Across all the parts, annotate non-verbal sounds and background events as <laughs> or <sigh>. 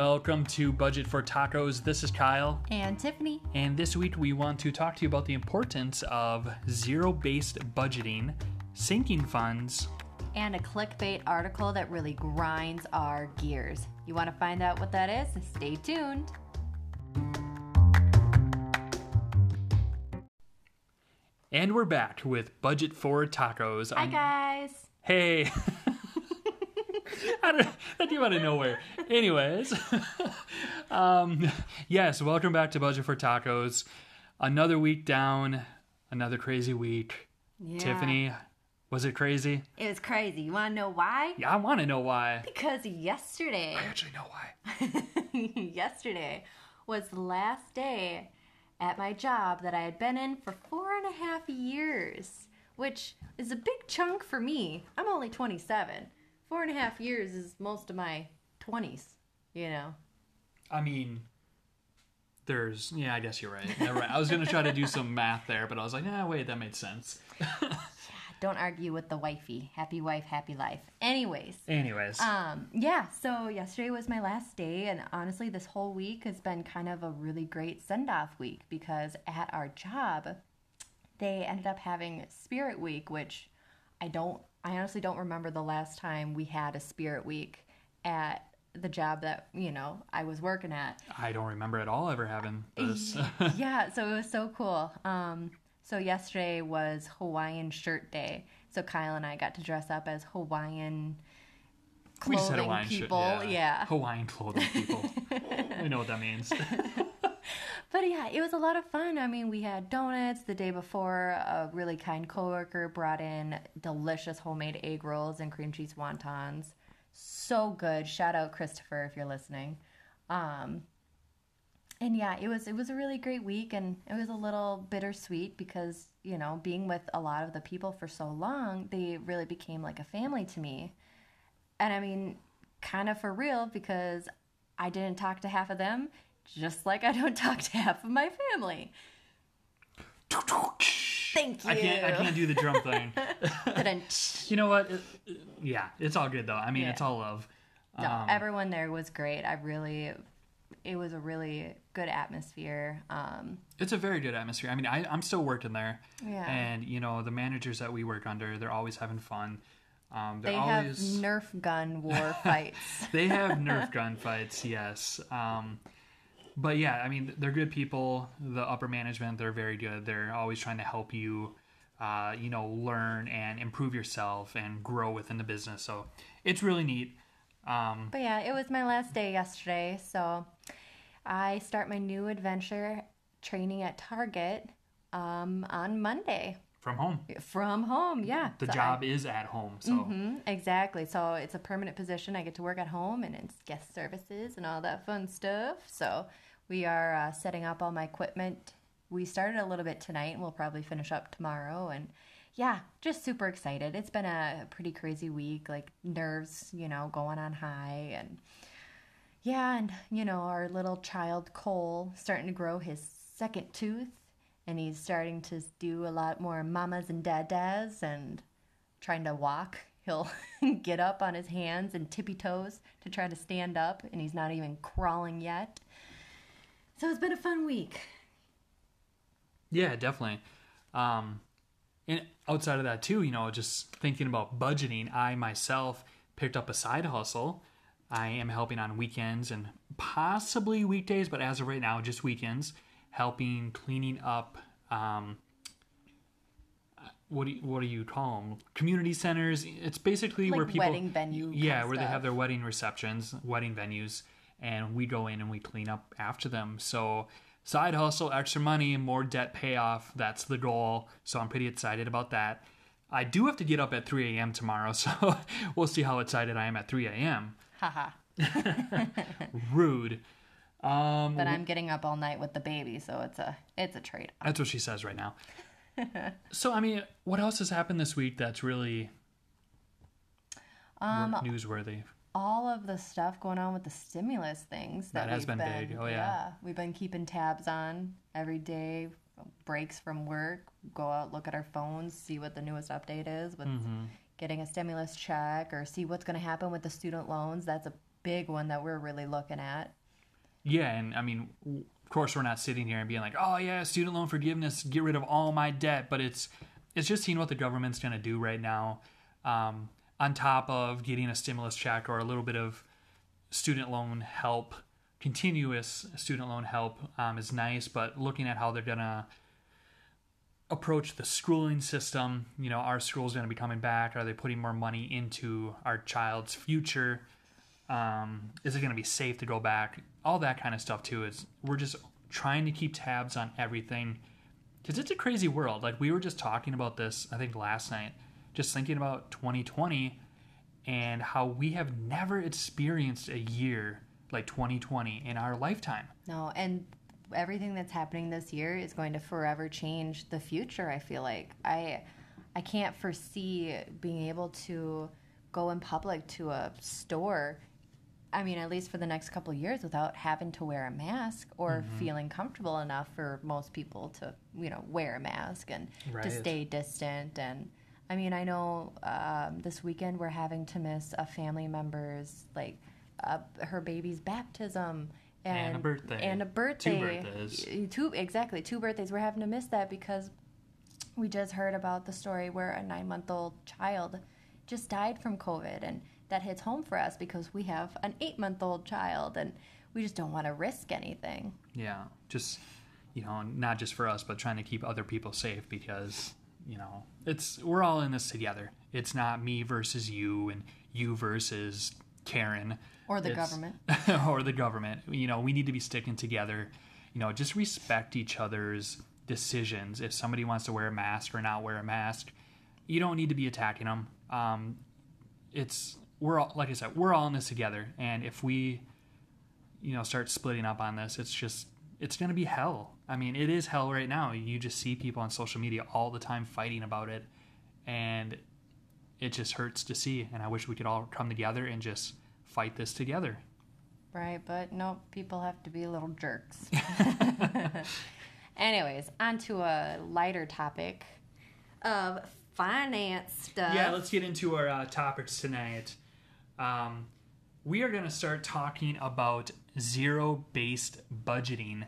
Welcome to Budget for Tacos. This is Kyle, And Tiffany. and this week we want to talk to you about the importance of zero based budgeting, sinking funds. And a clickbait article that really grinds our gears. You want to find out what that is? Stay tuned. And we're back with Budget for Tacos. Hi, I'm- guys. Hey. <laughs> I don't, that came out of nowhere. Anyways, <laughs> um, yes, welcome back to Budget for Tacos. Another week down, another crazy week. Yeah. Tiffany, was it crazy? It was crazy. You want to know why? Yeah, I want to know why. Because yesterday, I actually know why. <laughs> yesterday was the last day at my job that I had been in for four and a half years, which is a big chunk for me. I'm only 27. Four and a half years is most of my 20s, you know. I mean, there's yeah, I guess you're right. Yeah, right. I was gonna try to do some math there, but I was like, ah, wait, that made sense. <laughs> Don't argue with the wifey. Happy wife, happy life. Anyways, Anyways, um, yeah, so yesterday was my last day, and honestly, this whole week has been kind of a really great send off week because at our job, they ended up having Spirit Week, which I don't, I honestly don't remember the last time we had a Spirit Week at the job that, you know, I was working at. I don't remember at all ever having this. <laughs> yeah, so it was so cool. Um, so yesterday was Hawaiian Shirt Day. So Kyle and I got to dress up as Hawaiian clothing Hawaiian people. Yeah. yeah. Hawaiian clothing people. <laughs> we know what that means. <laughs> But yeah, it was a lot of fun. I mean, we had donuts the day before. A really kind coworker brought in delicious homemade egg rolls and cream cheese wontons. So good. Shout out Christopher if you're listening. Um, and yeah, it was it was a really great week, and it was a little bittersweet because you know being with a lot of the people for so long, they really became like a family to me. And I mean, kind of for real because I didn't talk to half of them, just like I don't <laughs> talk to half of my family. Thank you. I can't. I can't do the drum thing. <laughs> <laughs> You know what? It- yeah, it's all good though. I mean, Yeah. it's all love. No, Um, everyone there was great. I really, it was a really good atmosphere. Um, It's a very good atmosphere. I mean, I, I'm still working there, Yeah. and you know the managers that we work under, they're always having fun. Um, they're they always have Nerf gun war fights. they have Nerf gun fights, yes. Um, but yeah, I mean, they're good people. The upper management, they're very good. They're always trying to help you, uh, you know, learn and improve yourself and grow within the business. So it's really neat. Um, But yeah, it was my last day yesterday, so I start my new adventure training at Target um, on Monday from home, from home. Yeah, the So I- job is at home. So Mhm, exactly. So it's a permanent position. I get to work at home and it's guest services and all that fun stuff. So we are uh, setting up all my equipment. We started a little bit tonight and we'll probably finish up tomorrow. And yeah, just super excited. It's been a pretty crazy week, like nerves, you know, going on high. And yeah, and you know, our little child Cole starting to grow his second tooth. And he's starting to do a lot more mamas and dadas and trying to walk. He'll <laughs> get up on his hands and tippy toes to try to stand up, and he's not even crawling yet. So it's been a fun week. Yeah, definitely. Um, and outside of that too, you know, just thinking about budgeting, I myself picked up a side hustle. I am helping on weekends and possibly weekdays, but as of right now, just weekends, helping cleaning up. Um, what do you, what do you call them? Community centers. It's basically Like where people wedding venue Yeah, where they have their wedding receptions, wedding venues, and we go in and we clean up after them. So side hustle, extra money, more debt payoff. That's the goal. So I'm pretty excited about that. I do have to get up at 3 a.m. tomorrow, <laughs> so we'll see how excited I am at 3 a.m. Haha. <laughs> Rude. Um, But I'm getting up all night with the baby, so it's a it's a trade off. That's what she says right now. <laughs> so, I mean, what else has happened this week that's really Um, newsworthy? All of the stuff going on with the stimulus things that, That has we've been big. Oh, yeah. we've been keeping tabs on every day. Breaks from work, go out, look at our phones, see what the newest update is with Mm-hmm. getting a stimulus check, or see what's going to happen with the student loans. That's a big one that we're really looking at. Yeah, and I mean, of course, we're not sitting here and being like, "Oh yeah, student loan forgiveness, get rid of all my debt," but it's it's just seeing what the government's going to do right now, um, on top of getting a stimulus check or a little bit of student loan help. Continuous student loan help um, is nice, but looking at how they're going to approach the schooling system, you know, our school's going to be coming back. Are they putting more money into our child's future? um, is it going to be safe to go back all that kind of stuff too is we're just trying to keep tabs on everything because it's a crazy world like we were just talking about this i think last night just thinking about 2020 and how we have never experienced a year like 2020 in our lifetime. No, and everything that's happening this year is going to forever change the future, I feel like. I I can't foresee being able to go in public to a store I mean, at least for the next couple of years without having to wear a mask or mm-hmm. feeling comfortable enough for most people to, you know, wear a mask and to stay distant and I mean, I know um, this weekend we're having to miss a family member's like uh, her baby's baptism and, And a birthday. and a birthday. Two birthdays. Two exactly two birthdays. We're having to miss that because we just heard about the story where a nine month old child just died from COVID, and that hits home for us because we have an eight month old child, and we just don't want to risk anything. yeah just you know not just for us but trying to keep other people safe because you know it's we're all in this together it's not me versus you and you versus karen Or the It's- government. <laughs> or the government. You know, we need to be sticking together. You know, just respect each other's decisions. If somebody wants to wear a mask or not wear a mask, you don't need to be attacking them. Um, it's we're all like I said, we're all in this together, and if we, you know, start splitting up on this, it's just it's gonna be hell. I mean, it is hell right now. You just see people on social media all the time fighting about it, and it just hurts to see. And I wish we could all come together and just fight this together. Right, but no, people have to be little jerks. <laughs> <laughs> Anyways, on to a lighter topic of finance stuff. Yeah, let's get into our uh, topics tonight. Um, we are going to start talking about zero based budgeting.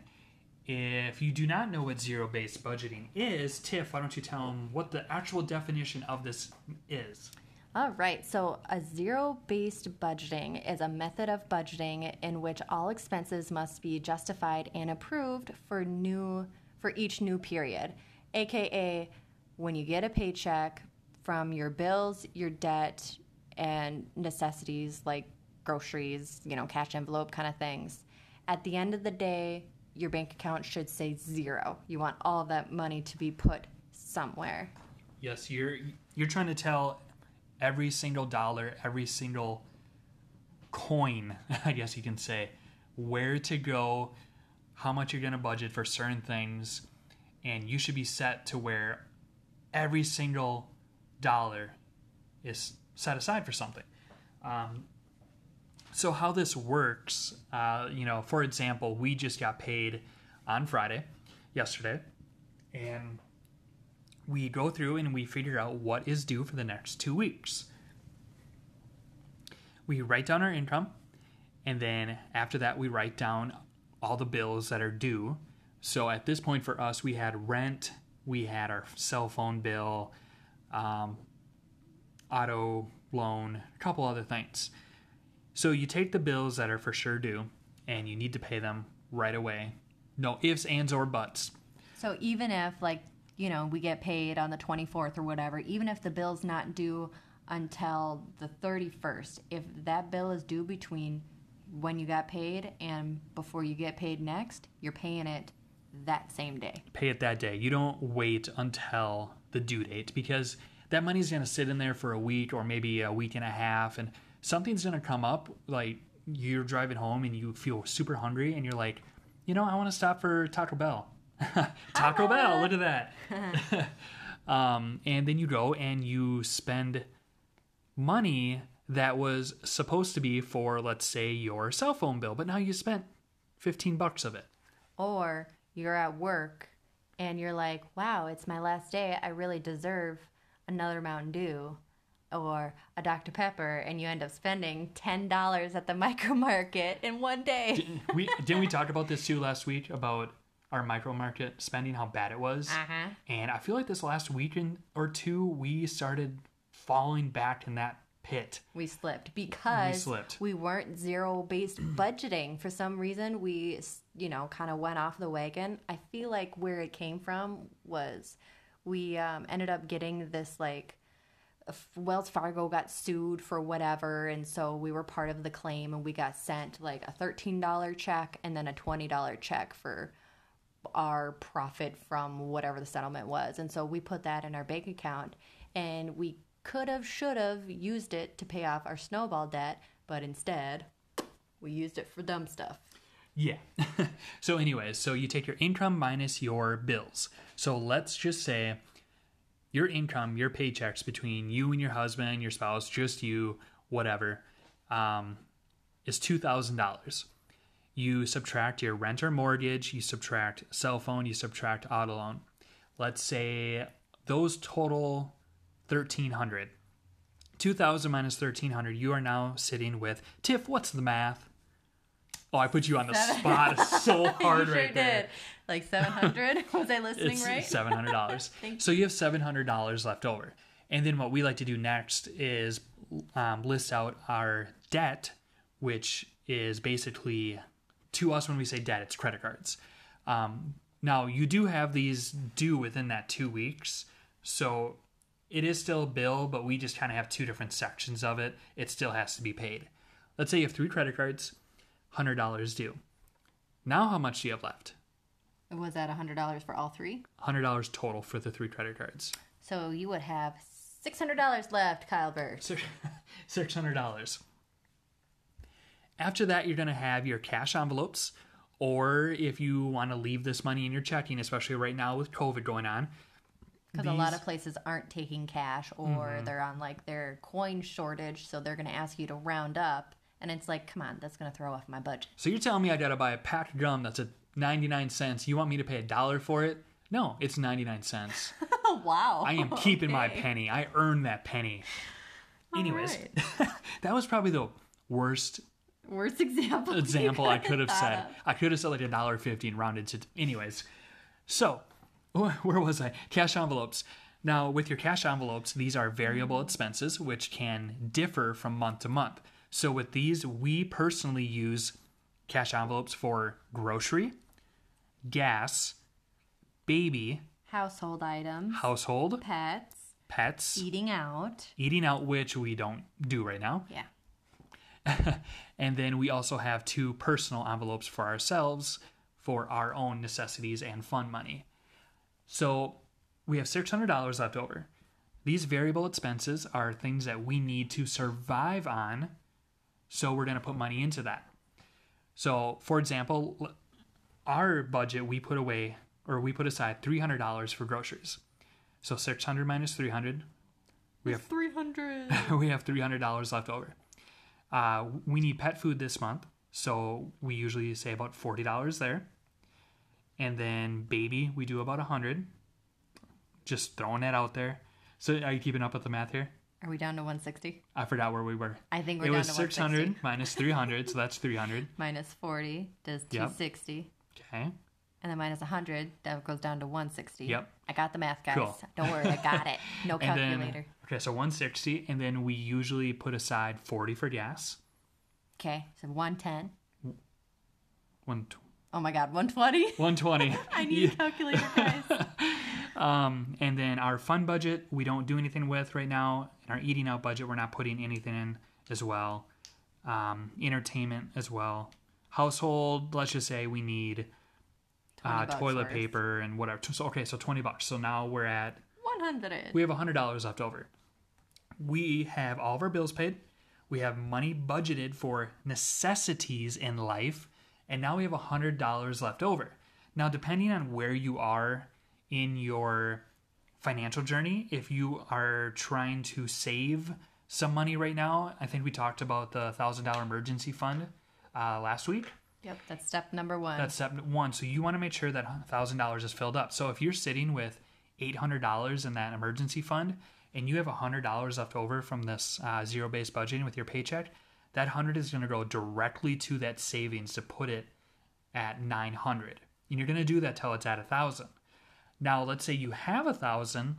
If you do not know what zero based budgeting is, Tiff, why don't you tell them what the actual definition of this is? All right, so a zero based budgeting is a method of budgeting in which all expenses must be justified and approved for new for each new period. AKA when you get a paycheck from your bills, your debt, and necessities like groceries, you know, cash envelope kind of things. At the end of the day, your bank account should say zero. You want all that money to be put somewhere. Yes, you're you're trying to tell every single dollar, every single coin, <laughs> I guess you can say, where to go, how much you're going to budget for certain things, and you should be set to where every single dollar is set aside for something. Um, so how this works, uh, you know, for example, we just got paid on Friday, yesterday, and we go through and we figure out what is due for the next two weeks. We write down our income, and then after that, we write down all the bills that are due. So at this point for us, we had rent, we had our cell phone bill, um, auto loan, a couple other things. So you take the bills that are for sure due, and you need to pay them right away. No ifs, ands, or buts. So even if like, you know, we get paid on the 24th or whatever, even if the bill's not due until the 31st, if that bill is due between when you got paid and before you get paid next, you're paying it that same day. pay it that day. You don't wait until the due date because that money's going to sit in there for a week or maybe a week and a half and something's to come up like you're driving home and you feel super hungry and you're like, "You know, I want to stop for Taco Bell." <laughs> Taco Bell, look at that. <laughs> um, and then you go and you spend money that was supposed to be for let's say your cell phone bill, but now you spent 15 bucks of it. Or you're at work and you're like, wow, it's my last day. I really deserve another Mountain Dew. Or a Dr. Pepper and you end up spending $10 at the <laughs> micro market in one day. we didn't we talk about this too last week about our micro market spending, how bad it was. Uh-huh. And I feel like this last weekend or two, we started falling back in that pit. We slipped because We slipped. we weren't zero based <clears throat> budgeting. For some reason, we, you know, kind of went off the wagon. I feel like where it came from was we um, ended up getting this like Wells Fargo got sued for whatever, and so we were part of the claim, and we got sent like a thirteen dollar check and then a twenty dollar check for our profit from whatever the settlement was, and so we put that in our bank account, and we could have, should have used it to pay off our snowball debt, but instead, we used it for dumb stuff. Yeah. <laughs> so, anyways, so you take your income minus your bills. So, let's just say your income, your paychecks between you and your husband, your spouse, just you, whatever, um, is $2,000. You subtract your rent or mortgage, you subtract cell phone, you subtract auto loan. Let's say those total 1300 2000 minus 1300 you are now sitting with tiff what's the math oh i put you on the spot so <laughs> hard right sure there did. Like seven hundred. <laughs> was I listening it's right? seven hundred dollars. <laughs> So you have seven hundred dollars left over, and then what we like to do next is um, list out our debt, which is basically to us when we say debt, it's credit cards. Um, now you do have these due within that two weeks, so it is still a bill, but we just kind of have two different sections of it. It still has to be paid. Let's say you have three credit cards, hundred dollars due. Now how much do you have left? Was that hundred dollars for all three? hundred dollars total for the three credit cards. So you would have six hundred dollars left, Kyle Bird. Six <laughs> hundred dollars. After that, you're gonna have your cash envelopes, or if you want to leave this money in your checking, especially right now with COVID going on, Because a lot of places aren't taking cash or Mm-hmm. they're on like their coin shortage, so they're gonna ask you to round up. And it's like, come on, that's gonna throw off my budget. So you're telling me I gotta buy a pack of gum that's a 99 cents. You want me to pay a dollar for it? No, it's 99 cents. <laughs> Wow. I am keeping my penny. I earned that penny. Anyways, <laughs> that was probably the worst Worst example. example I could have said. I could have said like a dollar fifty and rounded to. Anyways, so <laughs> where was I? Cash envelopes. Now, with your cash envelopes, these are variable expenses which can differ from month to month. So, with these, we personally use cash envelopes for grocery, gas, baby, Household items, household, pets, pets, eating out. eating out, which we don't do right now. Yeah. <laughs> And then we also have two personal envelopes for ourselves for our own necessities and fun money. So we have $600 left over. These variable expenses are things that we need to survive on. So we're going to put money into that. So, for example, our budget, we put away or we put aside $300 for groceries. So 600 minus 300, we have Three hundred. <laughs> we have three hundred dollars left over. Uh, we need pet food this month, so we usually say about forty dollars there. And then baby, we do about a hundred. Just throwing that out there. So are you keeping up with the math here? Are we down to one sixty? I forgot where we were. I think we're it down was to six 160. hundred minus three hundred, so that's three hundred. <laughs> Minus forty does two Yep. sixty. Okay. And then minus 100, that goes down to 160. Yep. I got the math, guys. Cool. Don't worry, I got it. <laughs> No And calculator. then okay, so one sixty, and then we usually put aside forty for gas. Okay, so 110. One Oh my god, 120? one twenty. <laughs> I need a calculator, guys. Um, and then our fun budget, we don't do anything with right now. And our eating out budget, we're not putting anything in as well. Um, entertainment as well. Household, let's just say we need uh, toilet worth. paper and whatever. So, okay, so 20 bucks. So now we're at, 100. we have $100 left over. We have all of our bills paid. We have money budgeted for necessities in life. And now we have $100 left over. Now, depending on where you are in your financial journey, if you are trying to save some money right now, I think we talked about the $1,000 emergency fund uh, last week. Yep, that's step number one. That's step one. So you want to make sure that thousand dollars is filled up. So if you're sitting with eight hundred dollars in that emergency fund, and you have $100 left over from this uh, zero based budgeting with your paycheck, that 100 is going to go directly to that savings to put it at 900. And you're going to do that till it's at 1000. Now, let's say you have a 1000,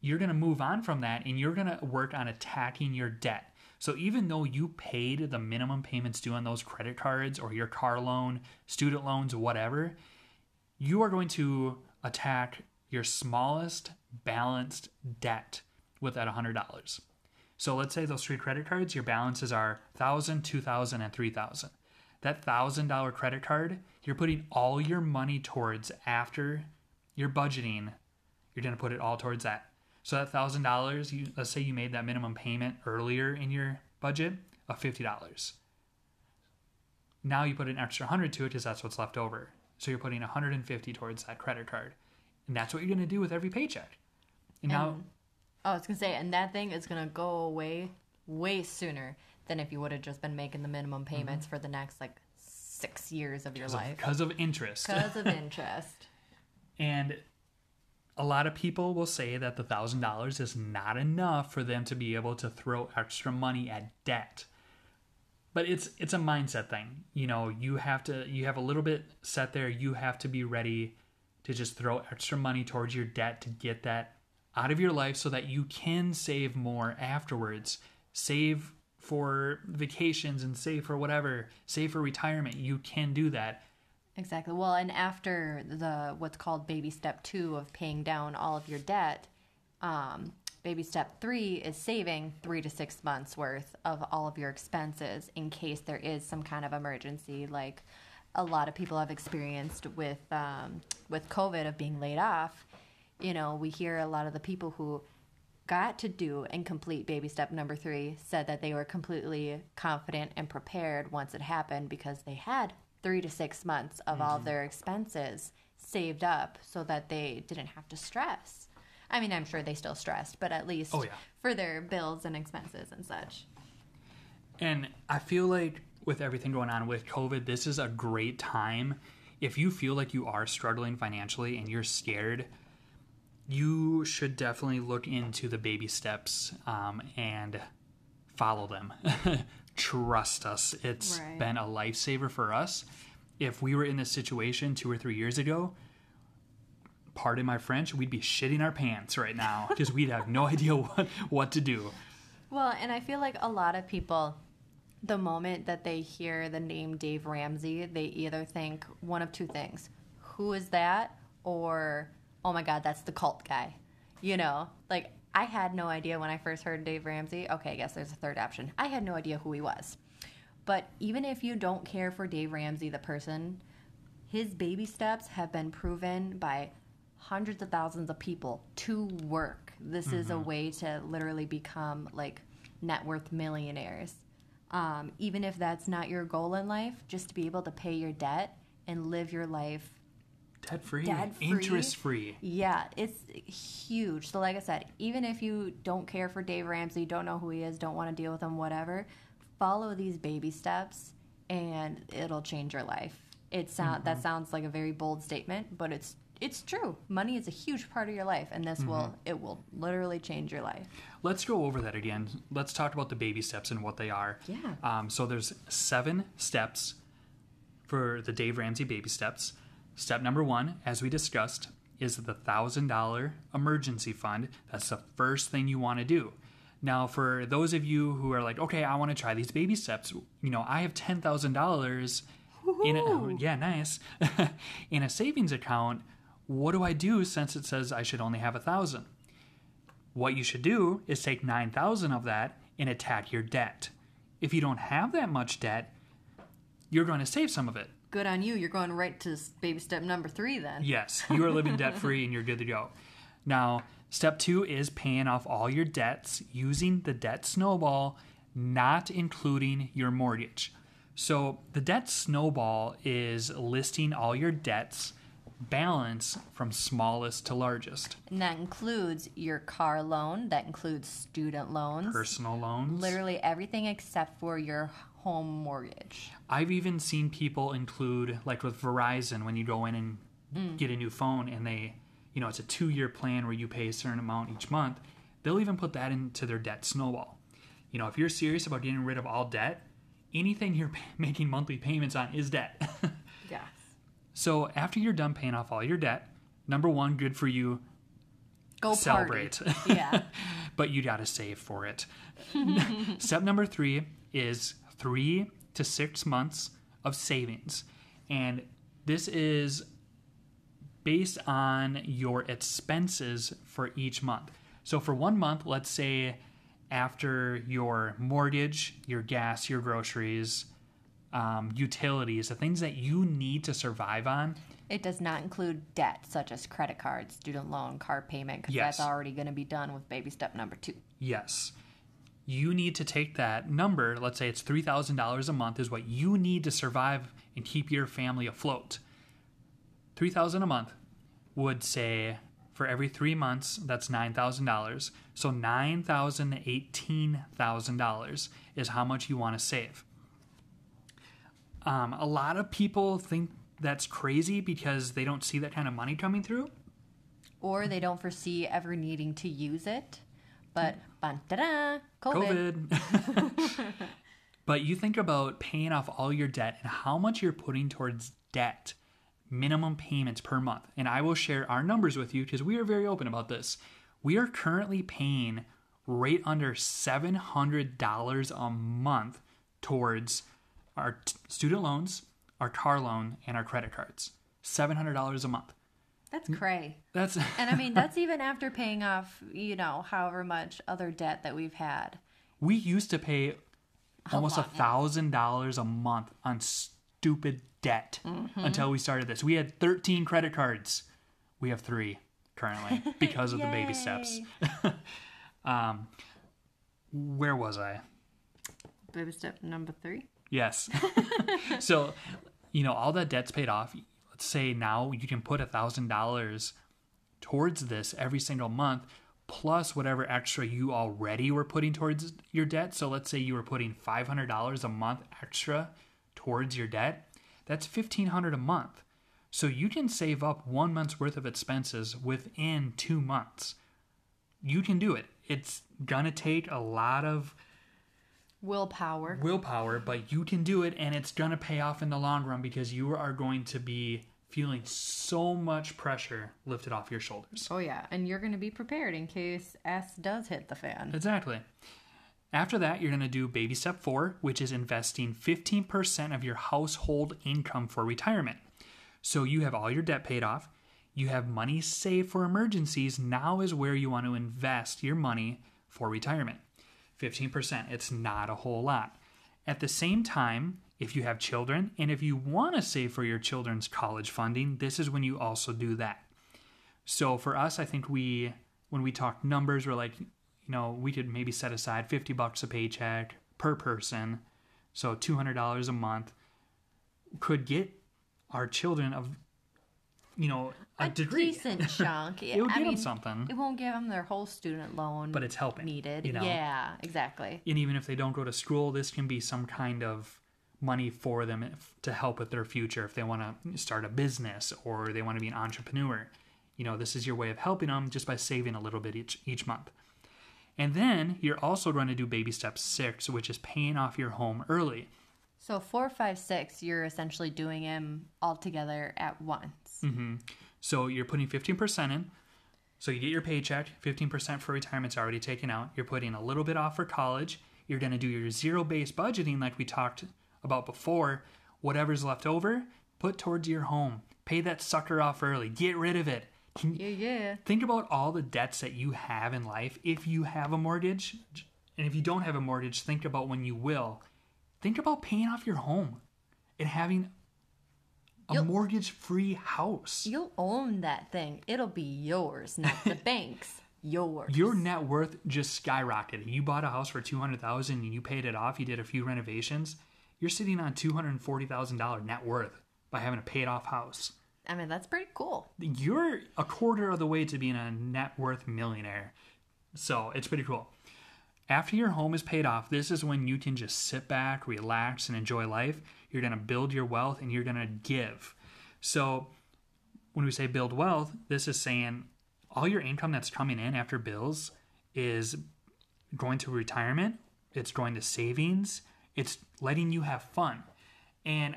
you're going to move on from that and you're going to work on attacking your debt. So even though you paid the minimum payments due on those credit cards or your car loan, student loans, whatever, you are going to attack your smallest balanced debt with that $100. So let's say those three credit cards, your balances are 1000, 2000 and 3000. That $1000 credit card, you're putting all your money towards after your budgeting, you're going to put it all towards that. So that thousand dollars, you let's say you made that minimum payment earlier in your budget of fifty dollars. Now you put an extra hundred to it because that's what's left over. So you're putting 150 towards that credit card, and that's what you're going to do with every paycheck. And, now, Oh, I was gonna say, and that thing is gonna go away way sooner than if you would have just been making the minimum mm-hmm. payments for the next like six years of your life because of interest, because of <laughs> interest. And a lot of people will say that the thousand dollars is not enough for them to be able to throw extra money at debt. But it's it's a mindset thing. You know you have to you have a little bit set there. You have to be ready to just throw extra money towards your debt to get that out of your life so that you can save more afterwards. Save for vacations and save for whatever. Save for retirement. You can do that Exactly. Well, and after the what's called baby step two of paying down all of your debt, um, baby step three is saving three to six months worth of all of your expenses in case there is some kind of emergency, like a lot of people have experienced with um, with COVID of being laid off. You know, we hear a lot of the people who got to do and complete baby step number three said that they were completely confident and prepared once it happened because they had three to six months of all of their expenses saved up so that they didn't have to stress. I mean, I'm sure they still stressed, but at least Oh, yeah. for their bills and expenses and such. And I feel like with everything going on with COVID, this is a great time. If you feel like you are struggling financially and you're scared, you should definitely look into the baby steps um, and follow them. <laughs> Trust us. It's Right. been a lifesaver for us. If we were in this situation two or three years ago, pardon my French, we'd be shitting our pants right now <laughs> because we'd have no idea what, what to do. Well, and I feel like a lot of people, the moment that they hear the name Dave Ramsey, they either think one of two things who is that? Or, oh my God, that's the cult guy. You know, like I had no idea when I first heard Dave Ramsey. Okay, I guess there's a third option. I had no idea who he was. But even if you don't care for Dave Ramsey, the person, his baby steps have been proven by hundreds of thousands of people to work. This is a way to literally become like net worth millionaires. Um, even if that's not your goal in life, just to be able to pay your debt and live your life Debt free, Debt-free? interest free. yeah, it's huge. So, like I said, even if you don't care for Dave Ramsey, don't know who he is, don't want to deal with him, whatever, follow these baby steps and it'll change your life. It sound that sounds like a very bold statement, but it's it's true. Money is a huge part of your life, and this will it will literally change your life. Let's go over that again. Let's talk about the baby steps and what they are. Yeah. Um, so there's seven steps for the Dave Ramsey baby steps. Step number one, as we discussed, is the thousand dollar emergency fund. That's the first thing you want to do. Now, for those of you who are like, okay, I want to try these baby steps, you know, I have ten thousand dollars in a, yeah, nice, <laughs> in a savings account. What do I do since it says I should only have a thousand? What you should do is take 9,000 of that and attack your debt. If you don't have that much debt, you're going to save some of it. Good on you. You're going right to baby step number three then. Yes, you are living <laughs> debt free and you're good to go. Now, step two is paying off all your debts using the debt snowball, not including your mortgage. So, the debt snowball is listing all your debts balance from smallest to largest. And that includes your car loan, that includes student loans, Personal loans. literally everything except for your home mortgage. I've even seen people include, like with Verizon, when you go in and mm. get a new phone and they, you know, it's a two year plan where you pay a certain amount each month. they'll even put that into their debt snowball. You know, if you're serious about getting rid of all debt, anything you're <laughs> making monthly payments on is debt. <laughs> Yes. so after you're done paying off all your debt, number one, good for you, Go celebrate. Party. Yeah. <laughs> but you got to save for it. Step number three is three to six months of savings. And this is based on your expenses for each month. So for one month, let's say after your mortgage, your gas, your groceries, um, utilities, the things that you need to survive on, It does not include debt such as credit cards, student loan, car payment, because Yes. that's already going to be done with baby step number two. Yes. You need to take that number, let's say it's $3,000 a month is what you need to survive and keep your family afloat. 3000 a month would say for every 3 months that's $9,000. So $9,000 to $18,000 is how much you want to save. Um, a lot of people think that's crazy because they don't see that kind of money coming through. Or they don't foresee ever needing to use it. But, COVID. COVID. <laughs> but you think about paying off all your debt and how much you're putting towards debt, minimum payments per month. And I will share our numbers with you because we are very open about this. We are currently paying right under $700 a month towards our t- student loans, our car loan, and our credit cards. $700 a month. That's cray. That's And I mean, that's even after paying off, you know, however much other debt that we've had. we used to pay almost a thousand dollars a month on stupid debt Mm-hmm. until we started this. We had 13 credit cards. We have three currently <laughs> because of the baby steps. <laughs> Um, where was I? Baby step number three. Yes. <laughs> so, you know, all that debt's paid off. Say now you can put a thousand dollars towards this every single month, plus whatever extra you already were putting towards your debt. So let's say you were putting five hundred dollars a month extra towards your debt. That's fifteen hundred a month. So you can save up one month's worth of expenses within two months. You can do it. It's gonna take a lot of Willpower. willpower, but you can do it and it's going to pay off in the long run because you are going to be feeling so much pressure lifted off your shoulders. Oh, yeah. And you're going to be prepared in case S does hit the fan. Exactly. After that, you're going to do baby step four, which is investing 15% of your household income for retirement. So you have all your debt paid off, you have money saved for emergencies. Now is where you want to invest your money for retirement. 15%, it's not a whole lot. At the same time, if you have children and if you want to save for your children's college funding, this is when you also do that. So for us, I think we when we talk numbers, we're like, you know, we could maybe set aside 50 bucks a paycheck per person. So $200 a month could get our children of you know, a, degree. decent <laughs> chunk. It would I give mean, them something. It won't give them their whole student loan, But it's helping, needed. you know? Yeah, exactly. and even if they don't go to school, this can be some kind of money for them if, to help with their future if they want to start a business or they want to be an entrepreneur. You know, this is your way of helping them just by saving a little bit each each month. And then you're also going to do baby step 6, which is paying off your home early. So four, five, six, you're essentially doing them all together at once. Mm-hmm. So you're putting 15% in. So you get your paycheck, 15% for retirement's already taken out. You're putting a little bit off for college. You're going to do your zero based budgeting like we talked about before. Whatever's left over, put towards your home. Pay that sucker off early. Get rid of it. Can, Yeah, yeah. think about all the debts that you have in life if you have a mortgage. And if you don't have a mortgage, think about when you will. Think about paying off your home and having a You'll- mortgage free house. You'll own that thing. It'll be yours, not the <laughs> bank's. Yours. Your net worth just skyrocketed. You bought a house for two hundred thousand and you paid it off. You did a few renovations. You're sitting on two hundred forty thousand dollar net worth by having a paid off house. I mean, that's pretty cool. You're a quarter of the way to being a net worth millionaire. So it's pretty cool. After your home is paid off, this is when you can just sit back, relax, and enjoy life. You're going to build your wealth and you're going to give. So, when we say build wealth, this is saying all your income that's coming in after bills, is going to retirement, it's going to savings, it's letting you have fun. And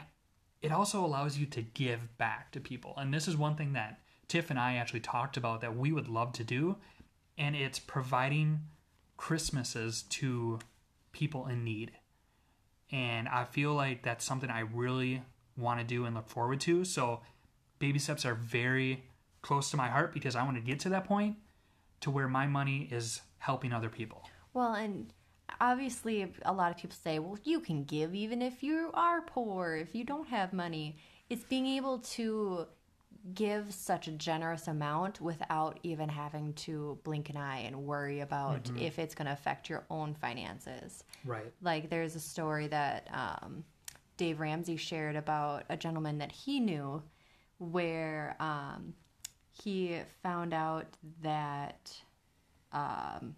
it also allows you to give back to people. And this is one thing that Tiff and I actually talked about that we would love to do. And it's providing Christmases to people in need. And I feel like that's something I really want to do and look forward to. So baby steps are very close to my heart because I want to get to that point to where my money is helping other people. Well, and obviously, a lot of people say, well, you can give even if you are poor, if you don't have money. It's being able to give such a generous amount without even having to blink an eye and worry about if it's going to affect your own finances. Right. Like, there's a story that um, Dave Ramsey shared about a gentleman that he knew where um, he found out that um,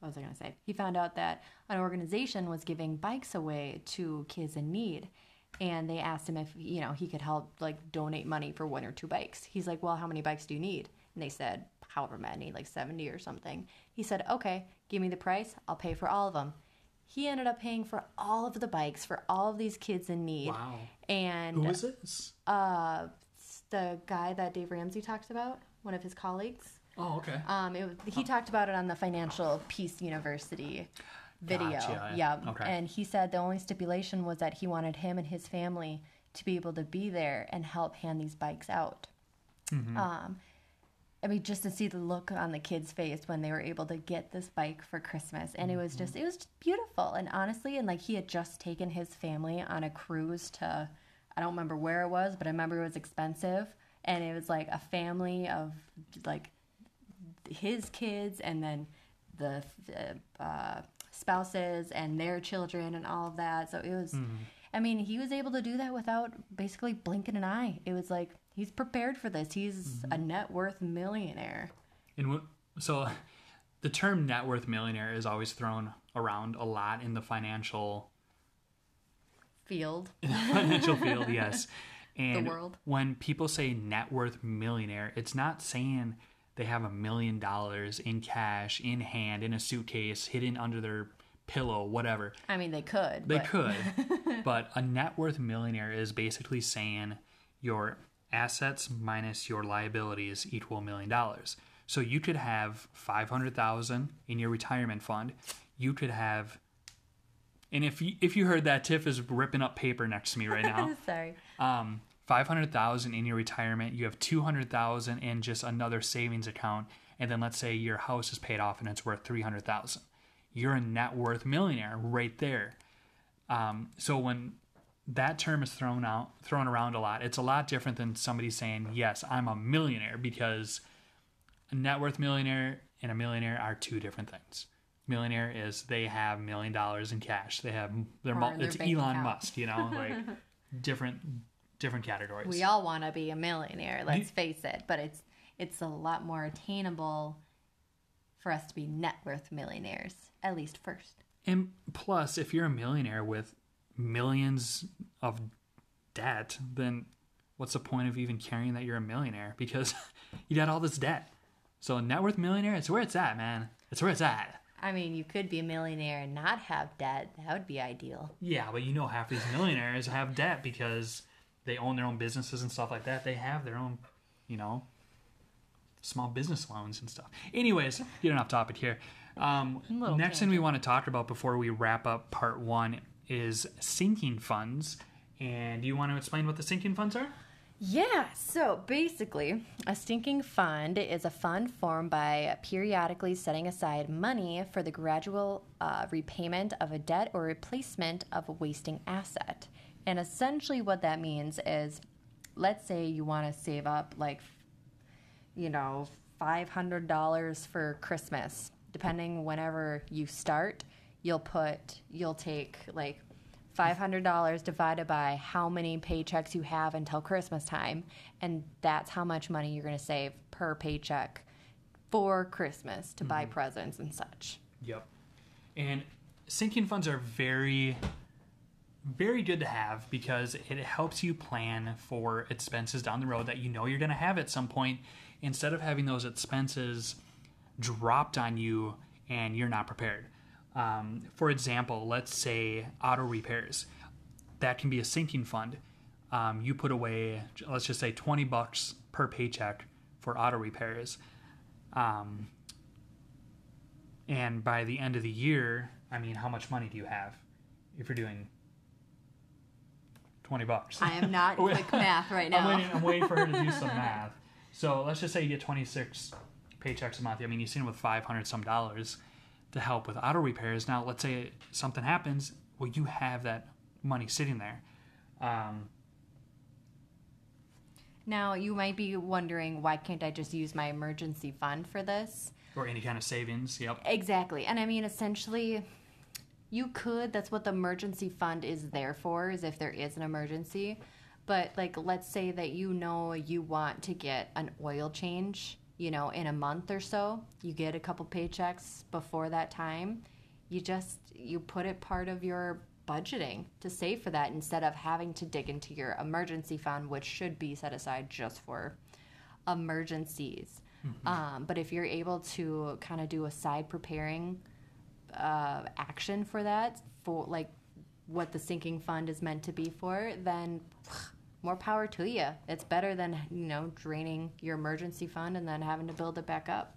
what was I going to say? He found out that an organization was giving bikes away to kids in need. And they asked him if, you know, he could help like donate money for one or two bikes. He's like, well, how many bikes do you need? And they said, however many, like 70 or something. He said, okay, give me the price. I'll pay for all of them. He ended up paying for all of the bikes for all of these kids in need. Wow. And Who is this? uh, the guy that Dave Ramsey talked about, one of his colleagues. Oh, okay. Um, it he talked about it on the Financial Peace University video. Gotcha. Yeah. Okay. And he said the only stipulation was that he wanted him and his family to be able to be there and help hand these bikes out. Mm-hmm. Um, I mean, just to see the look on the kids' face when they were able to get this bike for Christmas, and it was Mm-hmm. just, it was just beautiful. And honestly, and like he had just taken his family on a cruise to, I don't remember where it was, but I remember it was expensive, and it was like a family of like his kids and then the uh, spouses and their children and all of that. So it was, I mean, he was able to do that without basically blinking an eye. It was like he's prepared for this. He's a net worth millionaire. And what, so <laughs> the term net worth millionaire is always thrown around a lot in the financial Field. <laughs> financial field, <laughs> yes. And world. when people say net worth millionaire, it's not saying they have a million dollars in cash, in hand, in a suitcase, hidden under their pillow, whatever. I mean, they could. They but could. <laughs> but a net worth millionaire is basically saying your assets minus your liabilities equal a million dollars. So you could have 500,000 in your retirement fund. You could have and if you, if you heard that Tiff is ripping up paper next to me right now. <laughs> Sorry. um 500,000 in your retirement, you have 200,000 in just another savings account and then let's say your house is paid off and it's worth 300,000. You're a net worth millionaire right there. Um, so when that term is thrown out, thrown around a lot, it's a lot different than somebody saying, "Yes, I'm a millionaire," because a net worth millionaire and a millionaire are two different things. Millionaire is they have million dollars in cash. They have their it's Elon account. Musk, you know, like <laughs> different different categories. We all want to be a millionaire, mm-hmm. let's face it, but it's it's a lot more attainable for us to be net worth millionaires, at least first. And plus, if you're a millionaire with millions of debt, then what's the point of even carrying that you're a millionaire? Because <laughs> you got all this debt. So a net worth millionaire, it's where it's at, man. It's where it's at. I mean, you could be a millionaire and not have debt. That would be ideal. Yeah, but you know half these millionaires have debt because they own their own businesses and stuff like that. They have their own, you know, small business loans and stuff. Anyways, getting off topic here. Um, next thing we want to talk about before we wrap up part one is sinking funds. And do you want to explain what the sinking funds are? Yeah, so basically, a stinking fund is a fund formed by periodically setting aside money for the gradual uh, repayment of a debt or replacement of a wasting asset. And essentially, what that means is let's say you want to save up like, you know, $500 for Christmas. Depending whenever you start, you'll put, you'll take like $500 divided by how many paychecks you have until Christmas time. And that's how much money you're going to save per paycheck for Christmas to buy mm-hmm. presents and such. Yep. And sinking funds are very, very good to have because it helps you plan for expenses down the road that you know you're going to have at some point instead of having those expenses dropped on you and you're not prepared. Um, for example, let's say auto repairs. That can be a sinking fund. Um, you put away, let's just say, 20 bucks per paycheck for auto repairs. Um, and by the end of the year, I mean, how much money do you have if you're doing 20 bucks? I am not <laughs> quick math right now. I'm waiting, I'm waiting for her to do some <laughs> math. So let's just say you get 26 paychecks a month. I mean, you see them with 500 some dollars to help with auto repairs. Now, let's say something happens. Well, you have that money sitting there. Um, now, you might be wondering why can't I just use my emergency fund for this? or any kind of savings. Yep. Exactly. And I mean, essentially, you could. That's what the emergency fund is there for, is if there is an emergency. But, like, let's say that you know you want to get an oil change, you know, in a month or so. You get a couple paychecks before that time. You just, you put it part of your budgeting to save for that instead of having to dig into your emergency fund, which should be set aside just for emergencies. Mm-hmm. Um, but if you're able to kind of do a side preparing uh, action for that, for like what the sinking fund is meant to be for, then more power to you. It's better than you know draining your emergency fund and then having to build it back up.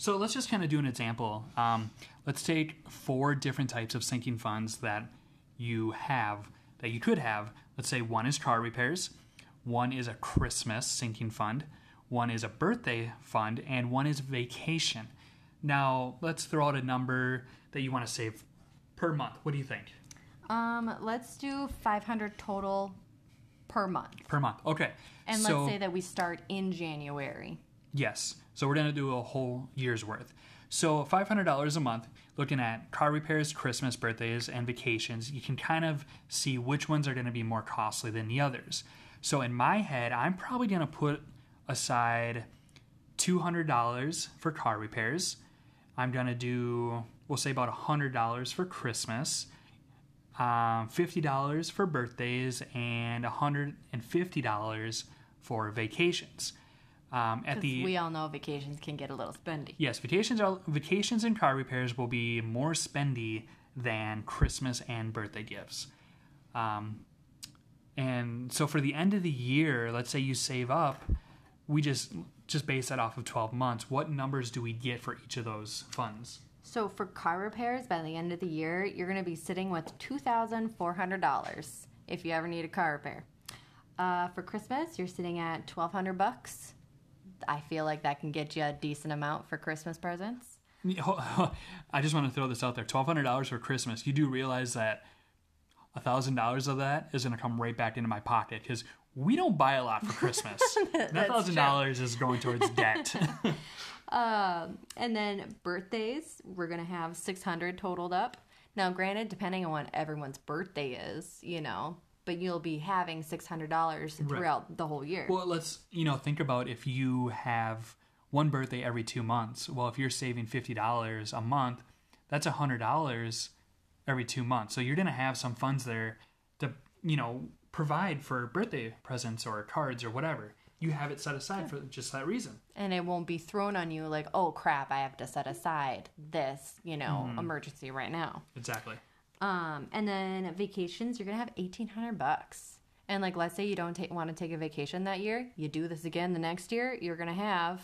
So let's just kind of do an example. Um, let's take four different types of sinking funds that you have, that you could have. Let's say one is car repairs, one is a Christmas sinking fund, one is a birthday fund, and one is vacation. Now, let's throw out a number that you want to save per month. What do you think? Um, let's do 500 total per month, Per month. Okay. and so, let's say that we start in January. Yes. So we're going to do a whole year's worth. So $500 a month, looking at car repairs, Christmas, birthdays, and vacations, you can kind of see which ones are going to be more costly than the others. So in my head, I'm probably going to put aside $200 for car repairs. I'm to do, we'll say about $100 for Christmas, um, $50 for birthdays, and $150 for vacations. Um, at the we all know vacations can get a little spendy. Yes, vacations are vacations and car repairs will be more spendy than Christmas and birthday gifts. Um, and so for the end of the year, let's say you save up, we just just base that off of 12 months. What numbers do we get for each of those funds? So for car repairs, by the end of the year, you're going to be sitting with two thousand four hundred dollars if you ever need a car repair. Uh, for Christmas, you're sitting at twelve hundred bucks. I feel like that can get you a decent amount for Christmas presents. I just want to throw this out there. $1200 for Christmas. You do realize that $1000 of that is going to come right back into my pocket cuz we don't buy a lot for Christmas. <laughs> that thousand dollars is going towards debt. <laughs> <laughs> Um, and then birthdays, we're gonna have six hundred totaled up. Now, granted, depending on what everyone's birthday is, you know, but you'll be having six hundred dollars throughout the whole year. Well, let's you know think about if you have one birthday every two months. Well, if you're saving fifty dollars a month, that's a hundred dollars every two months. So you're gonna have some funds there to you know provide for birthday presents or cards or whatever. You have it set aside for just that reason. and it won't be thrown on you like, oh crap, I have to set aside this, you know, Mm-hmm. emergency right now. Exactly. Um, and then vacations, you're gonna have eighteen hundred bucks. And like, let's say you don't take, want to take a vacation that year, you do this again the next year, you're gonna have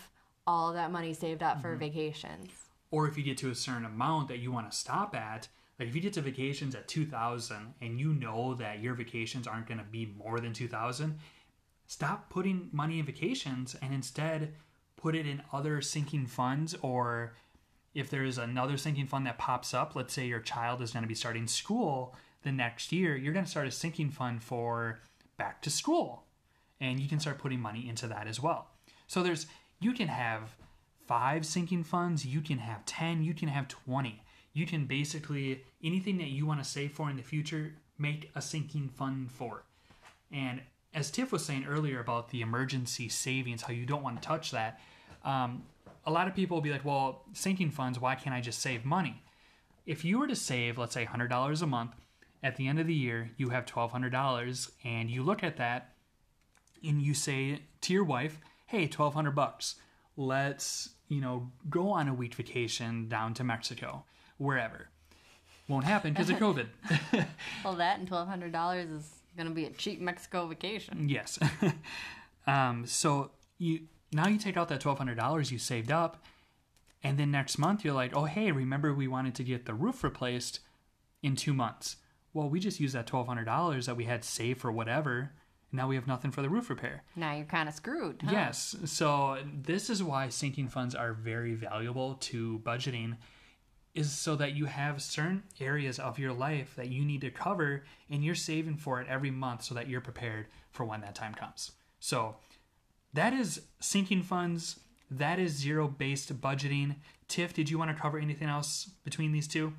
all that money saved up Mm-hmm. for vacations. Or if you get to a certain amount that you want to stop at, like if you get to vacations at 2000 and you know that your vacations aren't going to be more than 2000, stop putting money in vacations and instead put it in other sinking funds or if there's another sinking fund that pops up, let's say your child is going to be starting school the next year, you're going to start a sinking fund for back to school. And you can start putting money into that as well. So there's you can have 5 sinking funds, you can have 10, you can have 20. You can basically anything that you want to save for in the future, make a sinking fund for. And as Tiff was saying earlier about the emergency savings, how you don't want to touch that, um, a lot of people will be like, well, sinking funds, why can't I just save money? If you were to save, let's say, $100 a month, at the end of the year, you have $1,200, and you look at that and you say to your wife, hey, 1200 bucks, let's you know, go on a week vacation down to Mexico, wherever. Won't happen because of COVID. <laughs> Well, that and twelve hundred dollars is gonna be a cheap Mexico vacation. yes. <laughs> um, so you now you take out that twelve hundred dollars you saved up, and then next month you're like, oh hey, remember we wanted to get the roof replaced in two months. Well, we just used that twelve hundred dollars that we had saved for whatever. And now we have nothing for the roof repair. Now you're kind of screwed. Huh? Yes. So this is why sinking funds are very valuable to budgeting is so that you have certain areas of your life that you need to cover and you're saving for it every month so that you're prepared for when that time comes. So that is sinking funds. That is zero based budgeting. Tiff, did you want to cover anything else between these two?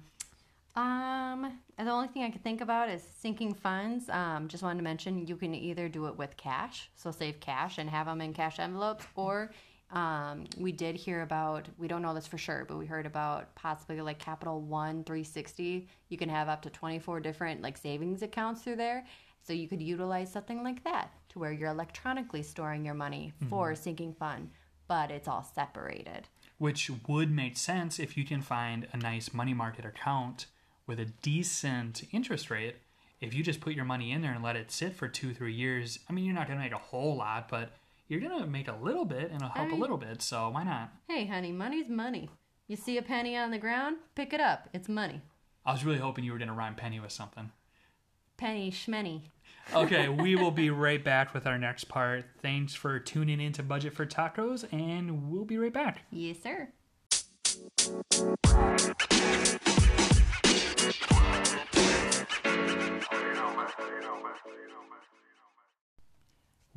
Um, the only thing I could think about is sinking funds. Um, just wanted to mention you can either do it with cash, so save cash and have them in cash envelopes, or um, we did hear about. We don't know this for sure, but we heard about possibly like Capital One 360. You can have up to 24 different like savings accounts through there. So you could utilize something like that to where you're electronically storing your money for sinking fund, but it's all separated. which would make sense if you can find a nice money market account with a decent interest rate. If you just put your money in there and let it sit for two, three years, I mean, you're not going to make a whole lot, but you're going to make a little bit and it'll help a mean- little bit. So why not? Hey, honey, money's money. You see a penny on the ground, pick it up. It's money. I was really hoping you were going to rhyme penny with something. Penny schmenny. Okay, <laughs> we will be right back with our next part. Thanks for tuning in to Budget for Tacos, and we'll be right back. Yes, sir.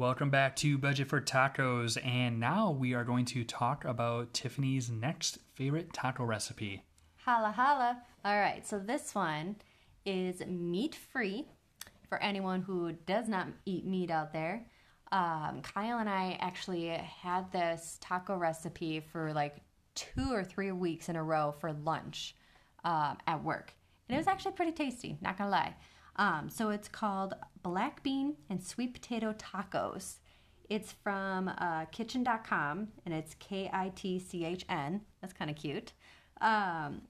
Welcome back to Budget for Tacos, and now we are going to talk about Tiffany's next favorite taco recipe. Holla holla. All right, so this one is meat free for anyone who does not eat meat out there. Um, Kyle and I actually had this taco recipe for like two or three weeks in a row for lunch um, at work. And it was actually pretty tasty, not gonna lie. Um, so it's called black bean and sweet potato tacos. It's from uh, kitchen.com and it's K I T C H N. That's kind of cute. Um,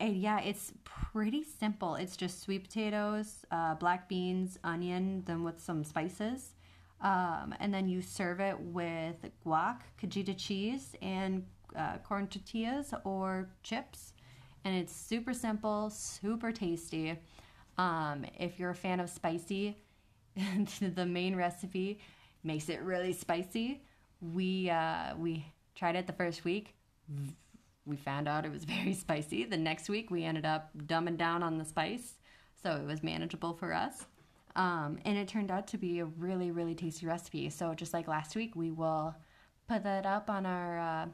and yeah, it's pretty simple. It's just sweet potatoes, uh, black beans, onion, then with some spices. Um, and then you serve it with guac, cotija cheese, and uh, corn tortillas or chips. And it's super simple, super tasty. Um, if you're a fan of spicy, <laughs> the main recipe makes it really spicy. We uh, we tried it the first week. We found out it was <laughs> very spicy. The next week, we ended up dumbing down on the spice, so it was manageable for us. Um, and it turned out to be a really, really tasty recipe. So just like last week, we will put that up on our uh,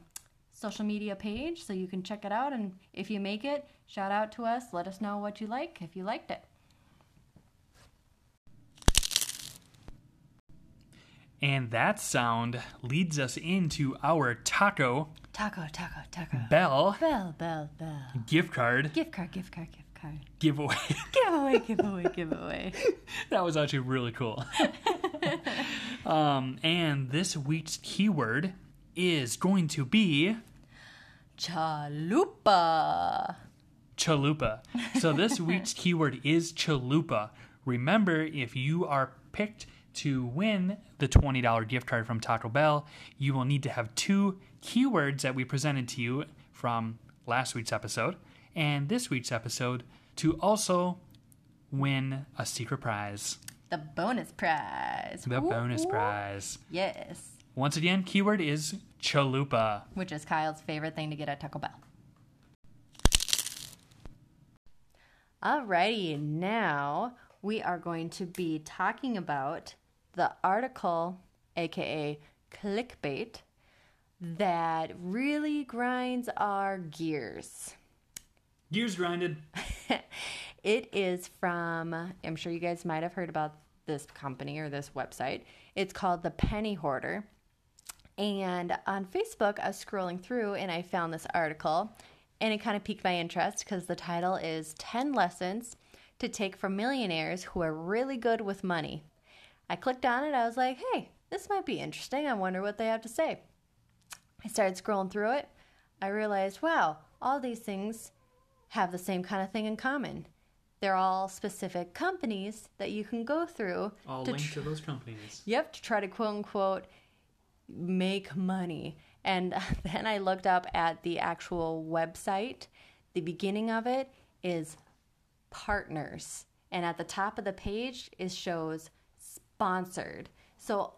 social media page so you can check it out. And if you make it, shout out to us. Let us know what you like if you liked it. And that sound leads us into our Taco Taco, taco, taco. Bell Bell, bell, bell. gift card Gift card, gift card, gift card. giveaway. <laughs> Giveaway, giveaway, giveaway. that was actually really cool. <laughs> um, and this week's keyword is going to be Chalupa. chalupa. So this week's <laughs> keyword is chalupa. Remember, if you are picked to win the $20 gift card from Taco Bell, you will need to have two keywords that we presented to you from last week's episode and this week's episode to also win a secret prize, The bonus prize. the Whoop, bonus prize. Yes. Once again, keyword is chalupa. Which is Kyle's favorite thing to get at Taco Bell. Alrighty, now we are going to be talking about the article, aka clickbait, that really grinds our gears. Gears grinded. <laughs> It is from, I'm sure you guys might have heard about this company or this website. It's called The Penny Hoarder. And on Facebook, I was scrolling through and I found this article and it kind of piqued my interest because the title is 10 Lessons to Take from Millionaires Who Are Really Good with Money. I clicked on it. I was like, hey, this might be interesting. I wonder what they have to say. I started scrolling through it. I realized, wow, all these things have the same kind of thing in common. They're all specific companies that you can go through. I'll to link tr- to those companies. Yep, to try to quote unquote make money. And <laughs> then I looked up at the actual website. The beginning of it is partners. And at the top of the page, it shows sponsored. So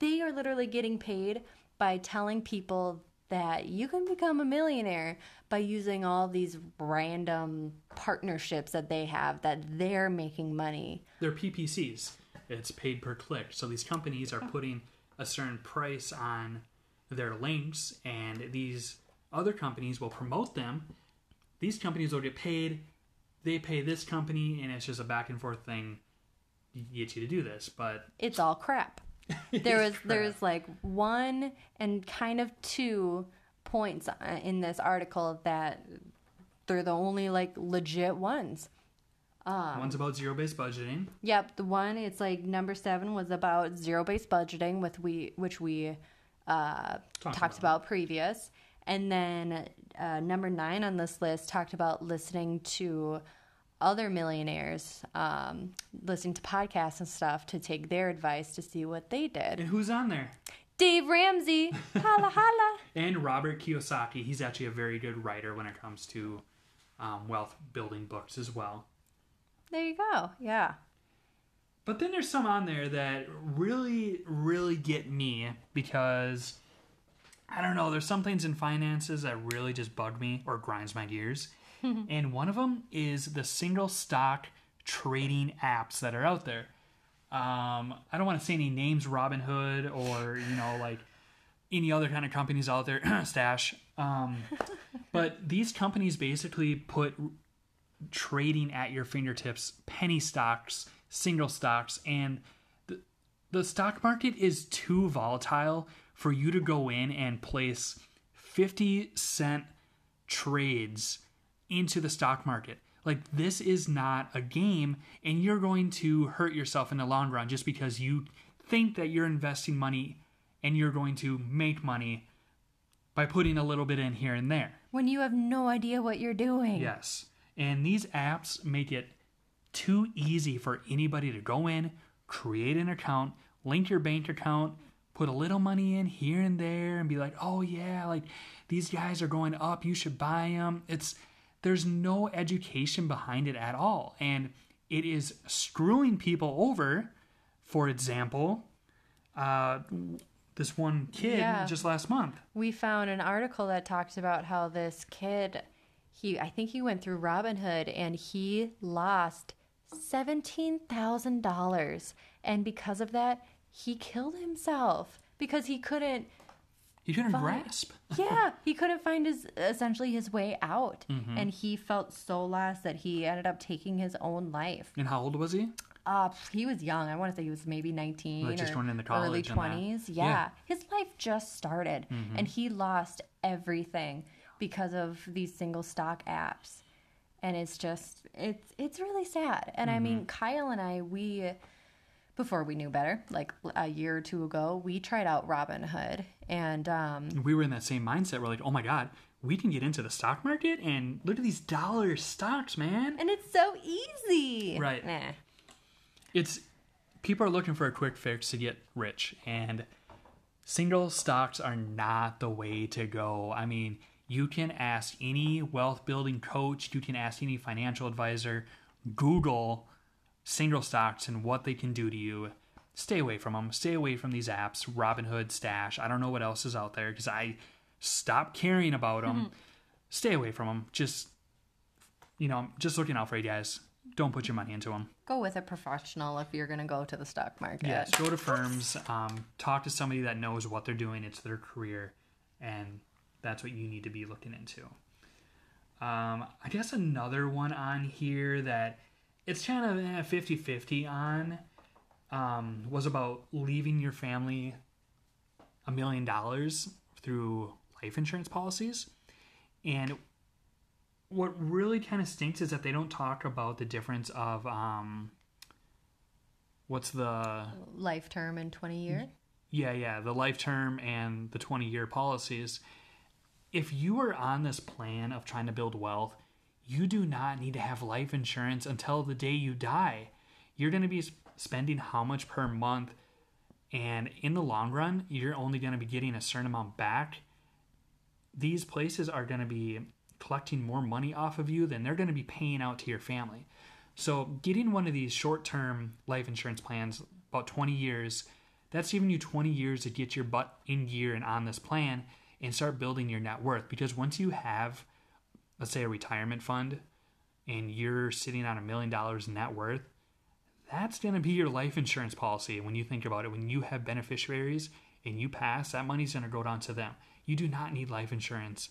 they are literally getting paid by telling people that you can become a millionaire by using all these random partnerships that they have that they're making money. They're PPCs. It's paid per click. So these companies are putting a certain price on their links, and these other companies will promote them. These companies will get paid. They pay this company, and it's just a back and forth thing get you to do this. But It's all crap. <laughs> There was there's like one and kind of two points uh, in this article that they're the only like legit ones. one's about zero based budgeting. Yep, the one it's like number seven was about zero based budgeting, with we which we uh, Talked talked about. previous, and then uh, number nine on this list talked about listening to other millionaires, um, listening to podcasts and stuff to take their advice to see what they did. And who's on there? Dave Ramsey, <laughs> holla holla. And Robert Kiyosaki. He's actually a very good writer when it comes to um, wealth building books as well. There you go. Yeah. But then there's some on there that really, really get me because I don't know. There's some things in finances that really just bug me or grinds my gears. And one of them is the single stock trading apps that are out there. Um, I don't want to say any names, Robinhood or you know like any other kind of companies out there, <clears throat> Stash. Um, <laughs> but these companies basically put trading at your fingertips penny stocks, single stocks, and the, the stock market is too volatile for you to go in and place 50 cent trades into the stock market. Like, this is not a game, and you're going to hurt yourself in the long run just because you think that you're investing money and you're going to make money by putting a little bit in here and there. When you have no idea what you're doing. Yes. And these apps make it too easy for anybody to go in, create an account, link your bank account, put a little money in here and there and be like, "Oh yeah, like these guys are going up, you should buy them." It's there's no education behind it at all, and it is screwing people over. For example, uh, this one kid Yeah. just last month. we found an article that talked about how this kid he i think he went through robinhood and he lost $17000 and because of that he killed himself because he couldn't You couldn't Fine. grasp. <laughs> yeah he couldn't find his essentially his way out Mm-hmm. and he felt so lost that he ended up taking his own life And how old was he? uh he was young i want to say he was maybe 19 Like just or into early college that. 20s yeah. Yeah. Mm-hmm. his life just started and he lost everything because of these single stock apps and it's just it's it's really sad and i Mm-hmm. mean kyle and i we before we knew better like a year or two ago we tried out robinhood and um we were in that same mindset. We're like, oh my god, we can get into the stock market and look at these dollar stocks, man. and it's so easy Right. nah. It's people are looking for a quick fix to get rich, and single stocks are not the way to go. I mean, you can ask any wealth building coach, you can ask any financial advisor, Google single stocks and what they can do to you. Stay away from them. Stay away from these apps, Robinhood, Stash. I don't know what else is out there because I stopped caring about them. Stay away from them. Just, you know, just looking out for you guys. Don't put your money into them. go with a professional if you're going to go to the stock market Yes, go to firms, um, talk to somebody that knows what they're doing. It's their career, and that's what you need to be looking into. Um, I guess another one on here that it's kind of eh, 50 50 on um, was about leaving your family a million dollars through life insurance policies. And what really kind of stinks is that they don't talk about the difference of um, what's the life term and 20 year? yeah, yeah, the life term and the 20 year policies. if you are on this plan of trying to build wealth, you do not need to have life insurance until the day you die. You're going to be spending how much per month, and in the long run, you're only going to be getting a certain amount back. These places are going to be collecting more money off of you than they're going to be paying out to your family. So, getting one of these short term life insurance plans, about 20 years, that's giving you 20 years to get your butt in gear and on this plan and start building your net worth. Because once you have, let's say, a retirement fund and you're sitting on a million dollars net worth, that's going to be your life insurance policy when you think about it. When you have beneficiaries and you pass, that money's going to go down to them. You do not need life insurance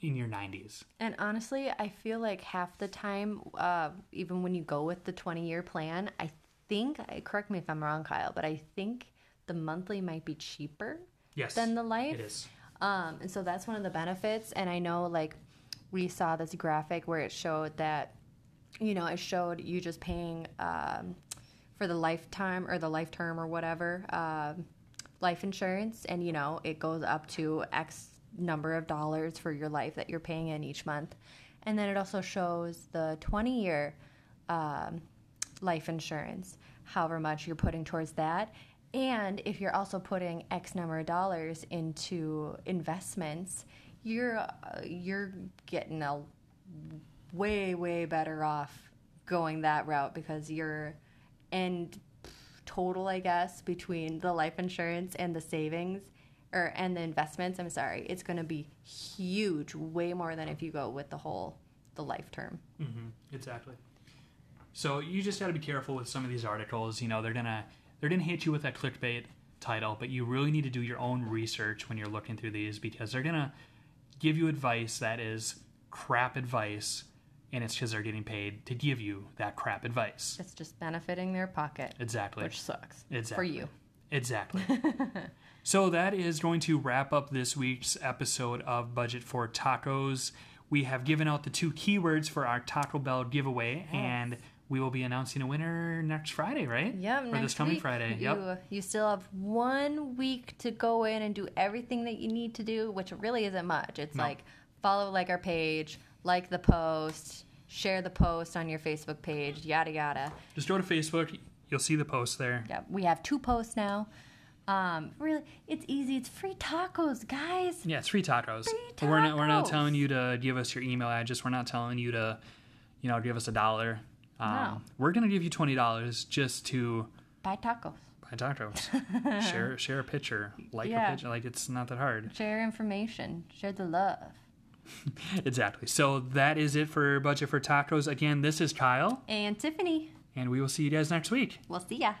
in your 90s. And honestly, I feel like half the time, uh, even when you go with the 20 year plan, I think, correct me if I'm wrong, Kyle, but I think the monthly might be cheaper Yes. than the life. It is. Um, and so that's one of the benefits. And I know, like, we saw this graphic where it showed that, you know, it showed you just paying um, for the lifetime or the life term or whatever um, life insurance. And, you know, it goes up to X number of dollars for your life that you're paying in each month. And then it also shows the 20 year um, life insurance, however much you're putting towards that. And if you're also putting X number of dollars into investments, you're uh, you're getting a way way better off going that route because you're and total I guess between the life insurance and the savings or and the investments, I'm sorry, it's going to be huge, way more than if you go with the whole the life term. Mm-hmm. Exactly. So you just got to be careful with some of these articles. You know, they're gonna they're gonna hit you with that clickbait title, but you really need to do your own research when you're looking through these because they're gonna give you advice that is crap advice, and it's because they're getting paid to give you that crap advice. It's just benefiting their pocket, Exactly. which sucks Exactly. for you. Exactly. <laughs> so that is going to wrap up this week's episode of Budget for Tacos. We have given out the two keywords for our Taco Bell giveaway, and we will be announcing a winner next Friday, right? Yep, Or next this coming week, Friday. You, Yep. you still have one week to go in and do everything that you need to do, which really isn't much. It's No. like follow like our page, like the post, share the post on your Facebook page, yada yada. Just go to Facebook. You'll see the post there. Yeah, we have two posts now. Um, really, it's easy. It's free tacos, guys. Yeah, it's free tacos. Free But we're not we're not telling you to give us your email address. We're not telling you to, you know, give us a dollar. Um, No. We're gonna give you twenty dollars just to Buy tacos. buy tacos. <laughs> share share a picture, like Yeah. a picture. Like it's not that hard. Share information. Share the love. <laughs> Exactly. So that is it for budget for tacos. Again, this is Kyle, And Tiffany, and we will see you guys next week. we'll see ya.